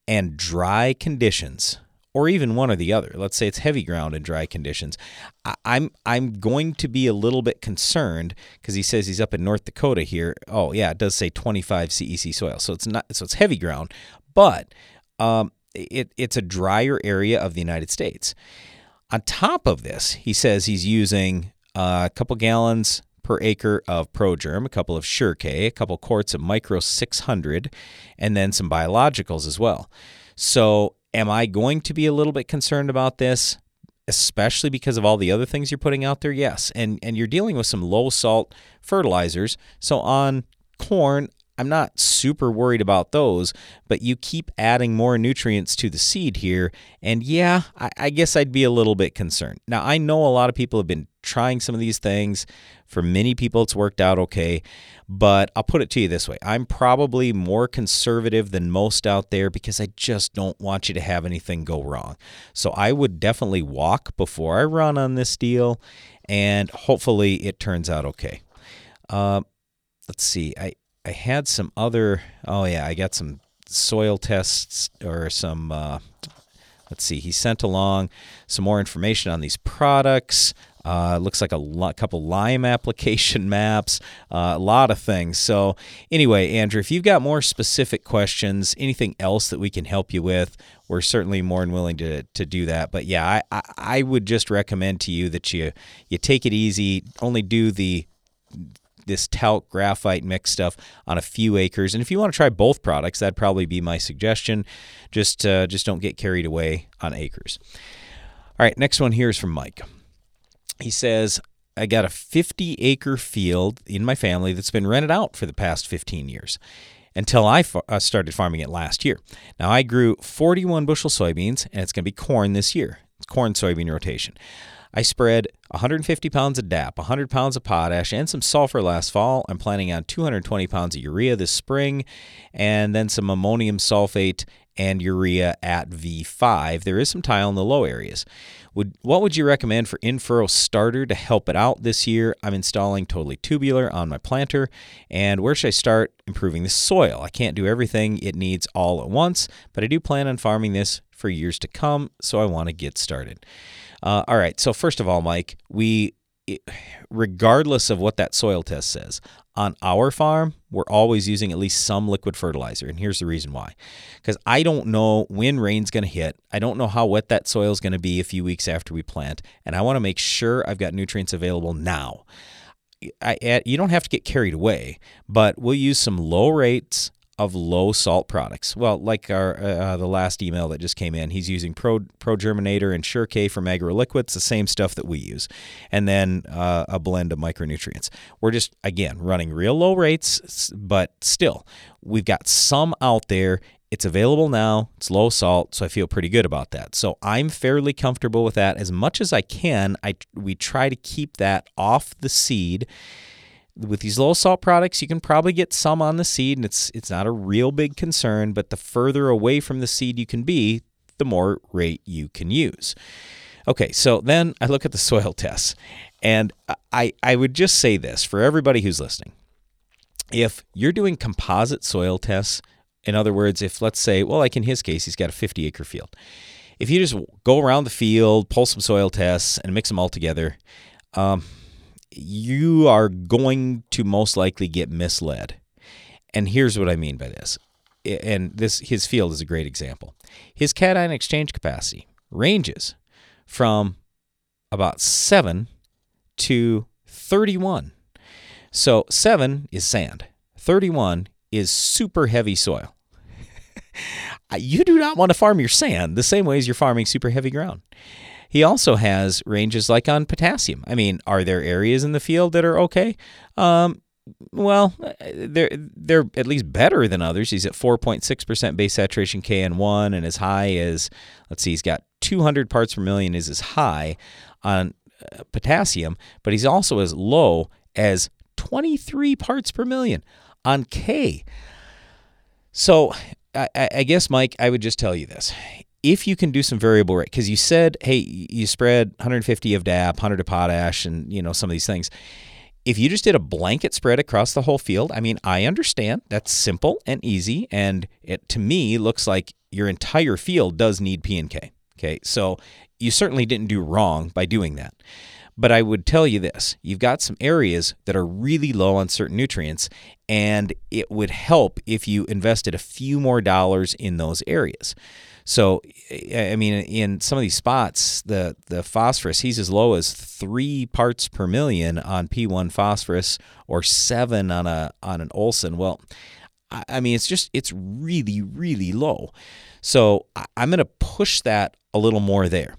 and dry conditions, or even one or the other. Let's say it's heavy ground and dry conditions. I'm I'm going to be a little bit concerned because he says he's up in North Dakota here. Oh yeah, it does say 25 CEC soil, so it's not so it's heavy ground, but um, it it's a drier area of the United States. On top of this, he says he's using uh, a couple gallons per acre of ProGerm, a couple of SureK, a couple quarts of Micro 600, and then some biologicals as well. So, am I going to be a little bit concerned about this? especially because of all the other things you're putting out there yes and and you're dealing with some low salt fertilizers so on corn I'm not super worried about those, but you keep adding more nutrients to the seed here. And yeah, I, I, guess I'd be a little bit concerned. Now, I know a lot of people have been trying some of these things. For many people, it's worked out okay. But I'll put it to you this way I'm probably more conservative than most out there because I just don't want you to have anything go wrong. So I would definitely walk before I run on this deal, and hopefully it turns out okay. Uh, let's see. I I had some other. Oh yeah, I got some soil tests or some. Uh, let's see. He sent along some more information on these products. Uh, looks like a lo- couple lime (laughs) application maps, uh, a lot of things. So, anyway, Andrew, if you've got more specific questions, anything else that we can help you with, we're certainly more than willing to, to do that. But yeah, I, I, I would just recommend to you that you you take it easy. Only do the this talc graphite mix stuff on a few acres. And if you want to try both products, that'd probably be my suggestion. Just uh, just don't get carried away on acres. All right, next one here is from Mike. He says, I got a 50 acre field in my family that's been rented out for the past 15 years until I uh, started farming it last year. Now, I grew 41 bushel soybeans, and it's going to be corn this year. It's corn soybean rotation. I spread 150 pounds of DAP, 100 pounds of potash, and some sulfur last fall. I'm planning on 220 pounds of urea this spring, and then some ammonium sulfate and urea at V5. There is some tile in the low areas. Would what would you recommend for in-furrow starter to help it out this year? I'm installing totally tubular on my planter, and where should I start improving the soil? I can't do everything it needs all at once, but I do plan on farming this for years to come, so I want to get started. Uh, all right. So first of all, Mike, we, regardless of what that soil test says, on our farm, we're always using at least some liquid fertilizer. And here's the reason why. Because I don't know when rain's going to hit. I don't know how wet that soil is going to be a few weeks after we plant. And I want to make sure I've got nutrients available now. I, you don't have to get carried away, but we'll use some low rates of low salt products. Well, like our uh, the last email that just came in, he's using Pro Pro Germinator and SureK from AgroLiquid, the same stuff that we use, and then uh, a blend of micronutrients. We're just again running real low rates, but still we've got some out there. It's available now. It's low salt, so I feel pretty good about that. So I'm fairly comfortable with that as much as I can. I we try to keep that off the seed with these low salt products, you can probably get some on the seed, and it's it's not a real big concern. But the further away from the seed you can be, the more rate you can use. Okay, so then I look at the (laughs) soil tests, and I I would just say this for everybody who's listening: if you're doing composite soil tests, in other words, if let's say, well, like in his case, he's got a 50 acre field. If you just go around the field, pull some soil tests, and mix them all together. Um, you are going to most likely get misled. And here's what I mean by this. And this his field is a great example. His cation exchange capacity ranges from about 7 to 31. So 7 is sand. 31 is super heavy soil. (laughs) you do not want to farm your sand the same way as you're farming super heavy ground. He also has ranges like on potassium. I mean, are there areas in the field that are okay? Um, well, they're they're at least better than others. He's at 4.6% base saturation KN1 and as high as let's see, he's got 200 parts per million is as high on uh, potassium, but he's also as low as 23 parts per million on K. So I, I guess, Mike, I would just tell you this if you can do some variable rate, because you said, hey, you spread 150 of DAP, 100 of potash, and you know some of these things. If you just did a blanket spread across the whole field, I mean, I understand that's simple and easy, and it to me looks like your entire field does need P and K. Okay, so you certainly didn't do wrong by doing that. But I would tell you this you've got some areas that are really low on certain nutrients, and it would help if you invested a few more dollars in those areas. So, I mean, in some of these spots, the the phosphorus he's as low as three parts per million on P1 phosphorus, or seven on a on an Olsen. Well, I mean, it's just it's really really low. So I'm going to push that a little more there.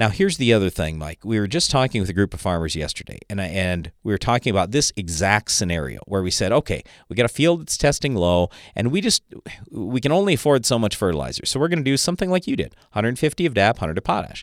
Now, here's the other thing, Mike. We were just talking with a group of farmers yesterday, and I, and we were talking about this exact scenario where we said, okay, we got a field that's testing low, and we just we can only afford so much fertilizer, so we're going to do something like you did: 150 of DAP, 100 of potash,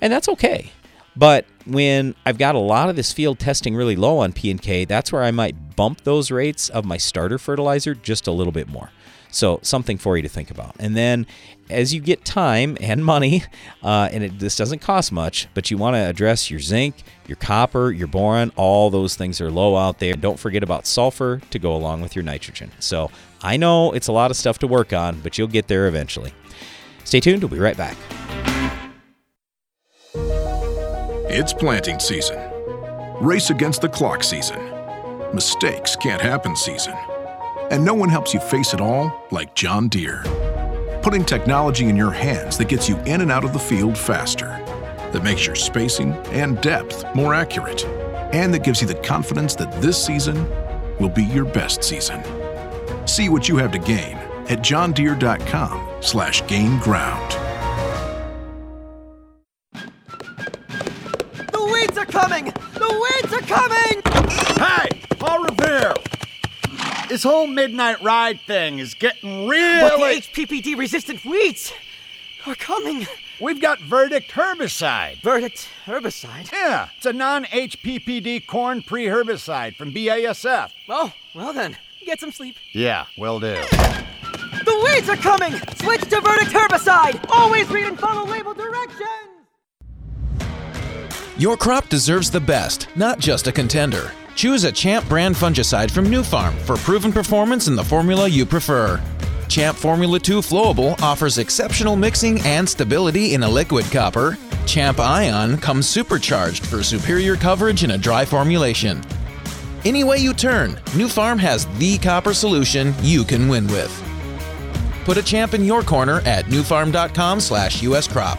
and that's okay. But when I've got a lot of this field testing really low on P and K, that's where I might bump those rates of my starter fertilizer just a little bit more. So something for you to think about. And then as you get time and money, (laughs) uh, and it, this doesn't cost much, but you want to address your zinc, your copper, your boron, all those things are low out there. Don't forget about sulfur to go along with your nitrogen. So I know it's a lot of stuff to work on, but you'll get there eventually. Stay tuned. We'll be right back. It's planting season. Race against the clock season. Mistakes can't happen season. And no one helps you face it all like John Deere. Putting technology in your hands that gets you in and out of the field faster, that makes your spacing and depth more accurate, and that gives you the confidence that this season will be your best season. See what you have to gain at johndeere.com slash gain ground. The weeds are coming! The weeds are coming! Hey, Paul Revere! This whole midnight ride thing is getting really. But the HPPD resistant weeds are coming. We've got Verdict herbicide. Verdict herbicide? Yeah, it's a non HPPD corn pre herbicide from BASF. Oh, well then, get some sleep. Yeah, will do. The weeds are coming! Switch to Verdict herbicide! Always read and follow label directions! Your crop deserves the best, not just a contender. Choose a Champ brand fungicide from Nufarm for proven performance in the formula you prefer. Champ Formula 2 Flowable offers exceptional mixing and stability in a liquid copper. Champ Ion comes supercharged for superior coverage in a dry formulation. Any way you turn, Nufarm has the copper solution you can win with. Put a champ in your corner at nufarm.com slash uscrop.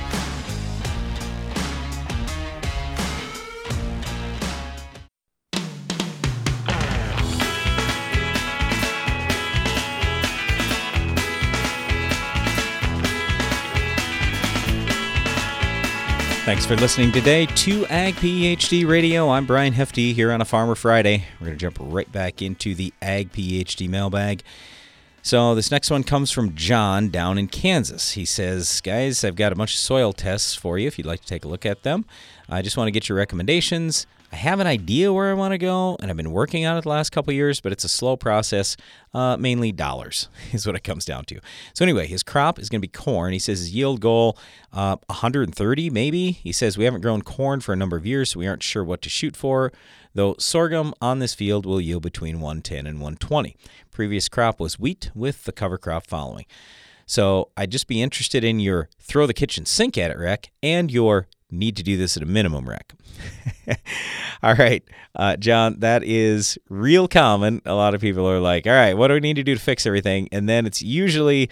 Thanks for listening today to Ag PhD Radio. I'm Brian Hefty here on a Farmer Friday. We're going to jump right back into the Ag PhD mailbag. So, this next one comes from John down in Kansas. He says, Guys, I've got a bunch of soil tests for you if you'd like to take a look at them. I just want to get your recommendations. I have an idea where I want to go, and I've been working on it the last couple years, but it's a slow process. Uh, mainly dollars (laughs) is what it comes down to. So anyway, his crop is going to be corn. He says his yield goal uh, 130 maybe. He says we haven't grown corn for a number of years, so we aren't sure what to shoot for. Though sorghum on this field will yield between 110 and 120. Previous crop was wheat with the cover crop following. So I'd just be interested in your throw the kitchen sink at it, Rec, and your need to do this at a minimum rec. (laughs) all right, uh, John, that is real common. A lot of people are like, all right, what do we need to do to fix everything? And then it's usually,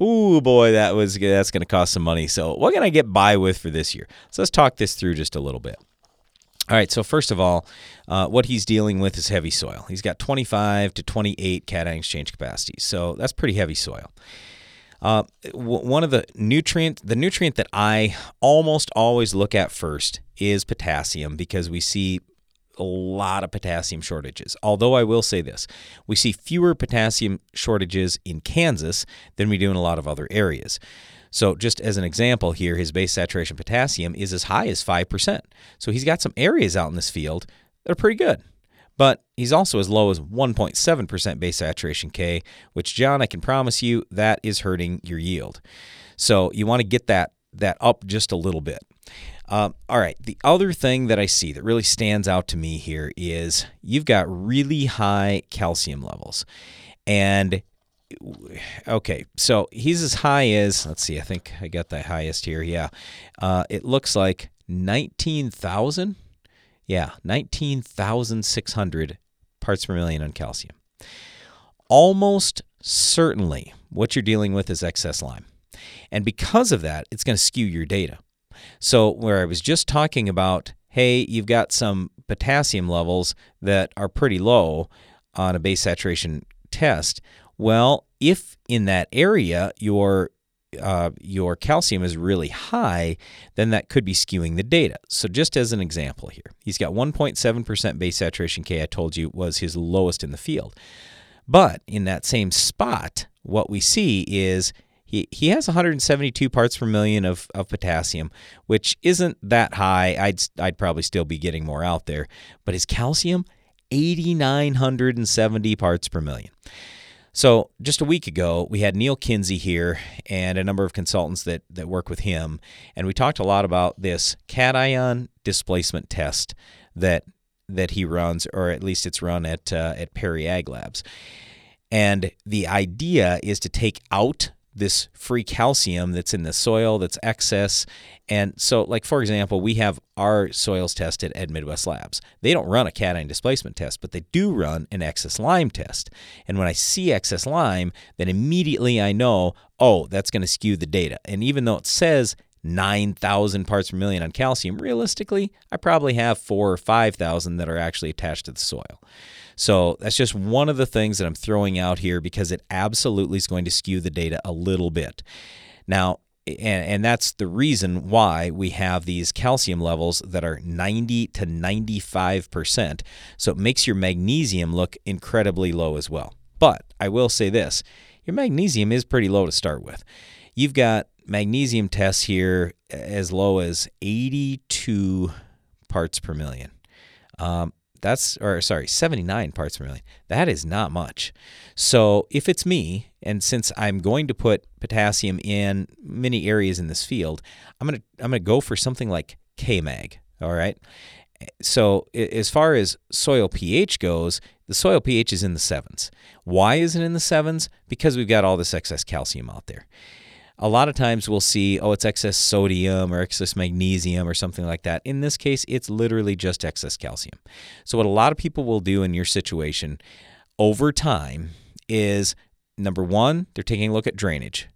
oh boy, that was that's going to cost some money. So what can I get by with for this year? So let's talk this through just a little bit. All right, so first of all, uh, what he's dealing with is heavy soil. He's got 25 to 28 cation exchange capacities, so that's pretty heavy soil. Uh, one of the nutrient, the nutrient that I almost always look at first is potassium because we see a lot of potassium shortages. Although I will say this, we see fewer potassium shortages in Kansas than we do in a lot of other areas. So, just as an example here, his base saturation potassium is as high as 5%. So, he's got some areas out in this field that are pretty good. But he's also as low as 1.7% base saturation K, which, John, I can promise you that is hurting your yield. So, you want to get that, that up just a little bit. Uh, all right, the other thing that I see that really stands out to me here is you've got really high calcium levels. And okay, so he's as high as, let's see, I think I got the highest here. Yeah. Uh, it looks like 19,000. Yeah, 19,600 parts per million on calcium. Almost certainly what you're dealing with is excess lime. And because of that, it's going to skew your data. So, where I was just talking about, hey, you've got some potassium levels that are pretty low on a base saturation test. Well, if in that area your uh, your calcium is really high, then that could be skewing the data. So, just as an example here, he's got 1.7% base saturation K, I told you was his lowest in the field. But in that same spot, what we see is he, he has 172 parts per million of, of potassium, which isn't that high. I'd, I'd probably still be getting more out there. But his calcium, 8,970 parts per million. So just a week ago, we had Neal Kinsey here and a number of consultants that, that work with him, and we talked a lot about this cation displacement test that that he runs, or at least it's run at uh, at Perry Ag Labs. And the idea is to take out this free calcium that's in the soil that's excess. And so, like for example, we have our soils tested at Midwest Labs. They don't run a cation displacement test, but they do run an excess lime test. And when I see excess lime, then immediately I know, oh, that's going to skew the data. And even though it says 9,000 parts per million on calcium, realistically, I probably have four or 5,000 that are actually attached to the soil. So that's just one of the things that I'm throwing out here because it absolutely is going to skew the data a little bit. Now, and, and that's the reason why we have these calcium levels that are 90 to 95%. So it makes your magnesium look incredibly low as well. But I will say this your magnesium is pretty low to start with. You've got magnesium tests here as low as 82 parts per million. Um, that's or sorry 79 parts per million. That is not much. So if it's me and since i'm going to put potassium in many areas in this field i'm going to i'm going to go for something like kmag all right? So as far as soil ph goes the soil ph is in the sevens. Why is it in the sevens? Because we've got all this excess calcium out there a lot of times we'll see, oh, it's excess sodium or excess magnesium or something like that. In this case, it's literally just excess calcium. So, what a lot of people will do in your situation over time is number one, they're taking a look at drainage.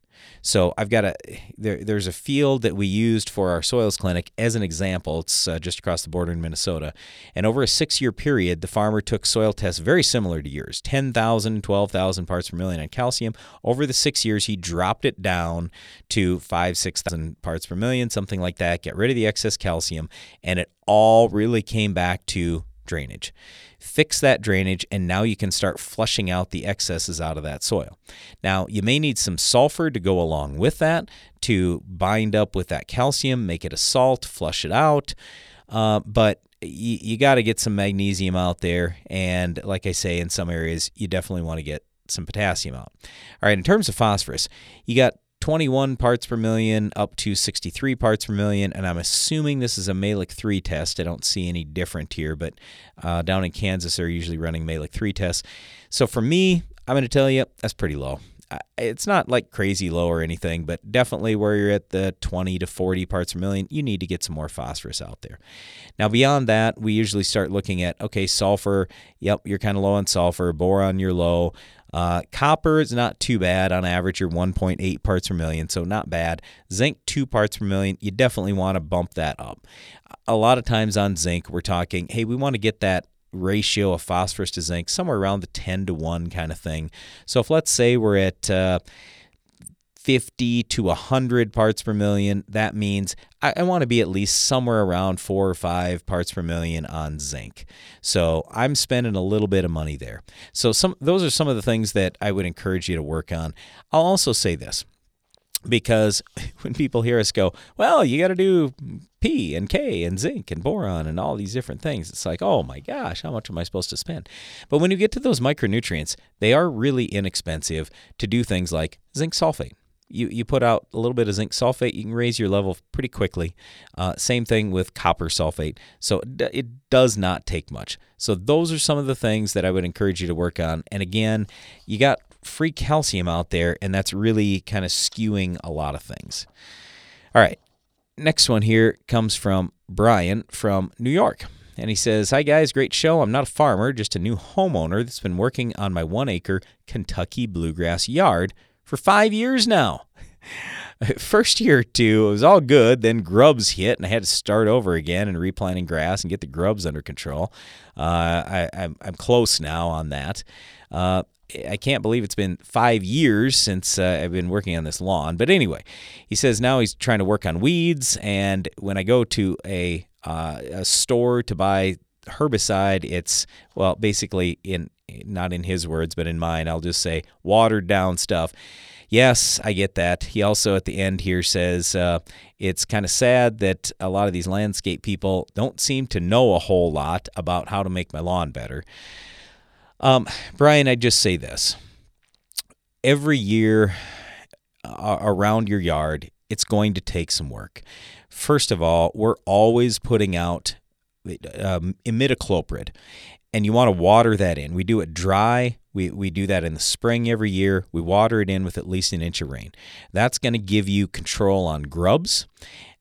So I've got a there, there's a field that we used for our soils clinic as an example. It's uh, just across the border in Minnesota, and over a six year period, the farmer took soil tests very similar to yours, 10,000, 12,000 parts per million on calcium. Over the six years, he dropped it down to five, six thousand parts per million, something like that. Get rid of the excess calcium, and it all really came back to drainage fix that drainage, and now you can start flushing out the excesses out of that soil. Now, you may need some sulfur to go along with that to bind up with that calcium, make it a salt, flush it out. Uh, but you, you got to get some magnesium out there. And like I say, in some areas, you definitely want to get some potassium out. All right, in terms of phosphorus, you got 21 parts per million up to 63 parts per million. And I'm assuming this is a Mehlich 3 test. I don't see any different here, but uh, down in Kansas, they're usually running Mehlich 3 tests. So for me, I'm going to tell you that's pretty low. It's not like crazy low or anything, but definitely where you're at the 20 to 40 parts per million, you need to get some more phosphorus out there. Now, beyond that, we usually start looking at okay, sulfur. Yep, you're kind of low on sulfur. Boron, you're low. Uh, copper is not too bad. On average, you're 1.8 parts per million, so not bad. Zinc, 2 parts per million. You definitely want to bump that up. A lot of times on zinc, we're talking, hey, we want to get that ratio of phosphorus to zinc somewhere around the 10 to 1 kind of thing. So if let's say we're at uh, 50 to 100 parts per million, that means I, I want to be at least somewhere around four or five parts per million on zinc. So I'm spending a little bit of money there. So some those are some of the things that I would encourage you to work on. I'll also say this because (laughs) when people hear us go, well, you got to do P and K and zinc and boron and all these different things, it's like, oh my gosh, how much am I supposed to spend? But when you get to those micronutrients, they are really inexpensive to do things like zinc sulfate. You, you put out a little bit of zinc sulfate, you can raise your level pretty quickly. Uh, same thing with copper sulfate. So it, it does not take much. So those are some of the things that I would encourage you to work on. And again, you got free calcium out there, and that's really kind of skewing a lot of things. All right. Next one here comes from Brian from New York. And he says, Hi guys, great show. I'm not a farmer, just a new homeowner that's been working on my one acre Kentucky bluegrass yard for five years now. (laughs) First year or two, it was all good. Then grubs hit, and I had to start over again and replanting grass and get the grubs under control. Uh, I, am close now on that. Uh, I can't believe it's been five years since uh, I've been working on this lawn. But anyway, he says now he's trying to work on weeds. And when I go to a, uh, a store to buy herbicide, it's, well, basically, in not in his words, but in mine, I'll just say watered down stuff. Yes, I get that. He also at the end here says uh, it's kind of sad that a lot of these landscape people don't seem to know a whole lot about how to make my lawn better. Um, Brian, I just say this. Every year uh, around your yard, it's going to take some work. First of all, we're always putting out um, imidacloprid, and you want to water that in. We do it dry. We, we do that in the spring every year. We water it in with at least an inch of rain. That's going to give you control on grubs.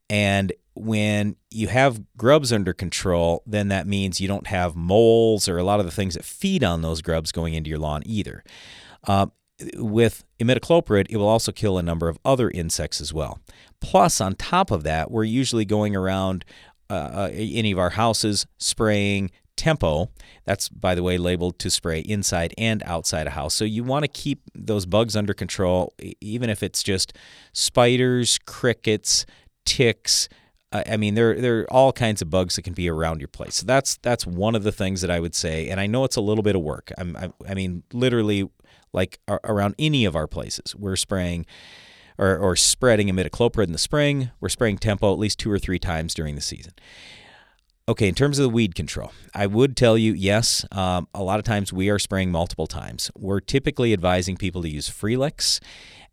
And when you have grubs under control, then that means you don't have moles or a lot of the things that feed on those grubs going into your lawn either. Uh, with imidacloprid, it will also kill a number of other insects as well. Plus, on top of that, we're usually going around uh, uh any of our houses spraying tempo. That's, by the way, labeled to spray inside and outside a house. So you want to keep those bugs under control, even if it's just spiders, crickets, ticks, I mean, there there are all kinds of bugs that can be around your place. So that's that's one of the things that I would say. And I know it's a little bit of work. I'm, I, I mean, literally, like around any of our places, we're spraying or, or spreading imidacloprid in the spring. We're spraying tempo at least two or three times during the season. Okay, in terms of the weed control, I would tell you yes, um, a lot of times we are spraying multiple times. We're typically advising people to use Freelexx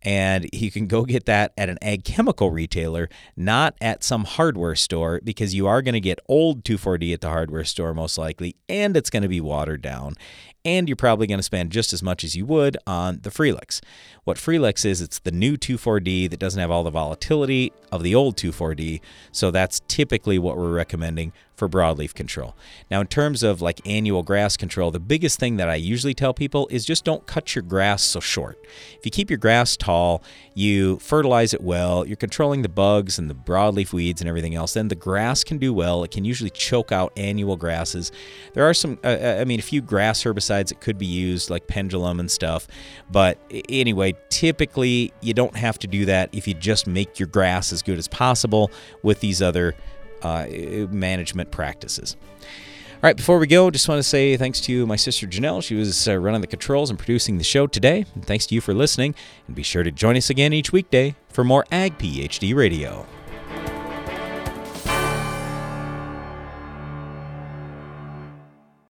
and you can go get that at an ag chemical retailer, not at some hardware store, because you are going to get old 2,4-D at the hardware store most likely, and it's going to be watered down. And you're probably going to spend just as much as you would on the Freelexx. What Freelexx is, it's the new 2,4-D that doesn't have all the volatility of the old 2,4-D. So that's typically what we're recommending for broadleaf control. Now, in terms of like annual grass control, the biggest thing that I usually tell people is just don't cut your grass so short. If you keep your grass tall, you fertilize it well, you're controlling the bugs and the broadleaf weeds and everything else, then the grass can do well. It can usually choke out annual grasses. There are some, uh, uh I mean, a few grass herbicides that could be used, like pendulum and stuff. But anyway, typically you don't have to do that if you just make your grass as good as possible with these other uh, management practices. All right, before we go, just want to say thanks to my sister Janelle. She was uh, running the controls and producing the show today. And thanks to you for listening. And be sure to join us again each weekday for more Ag PhD Radio.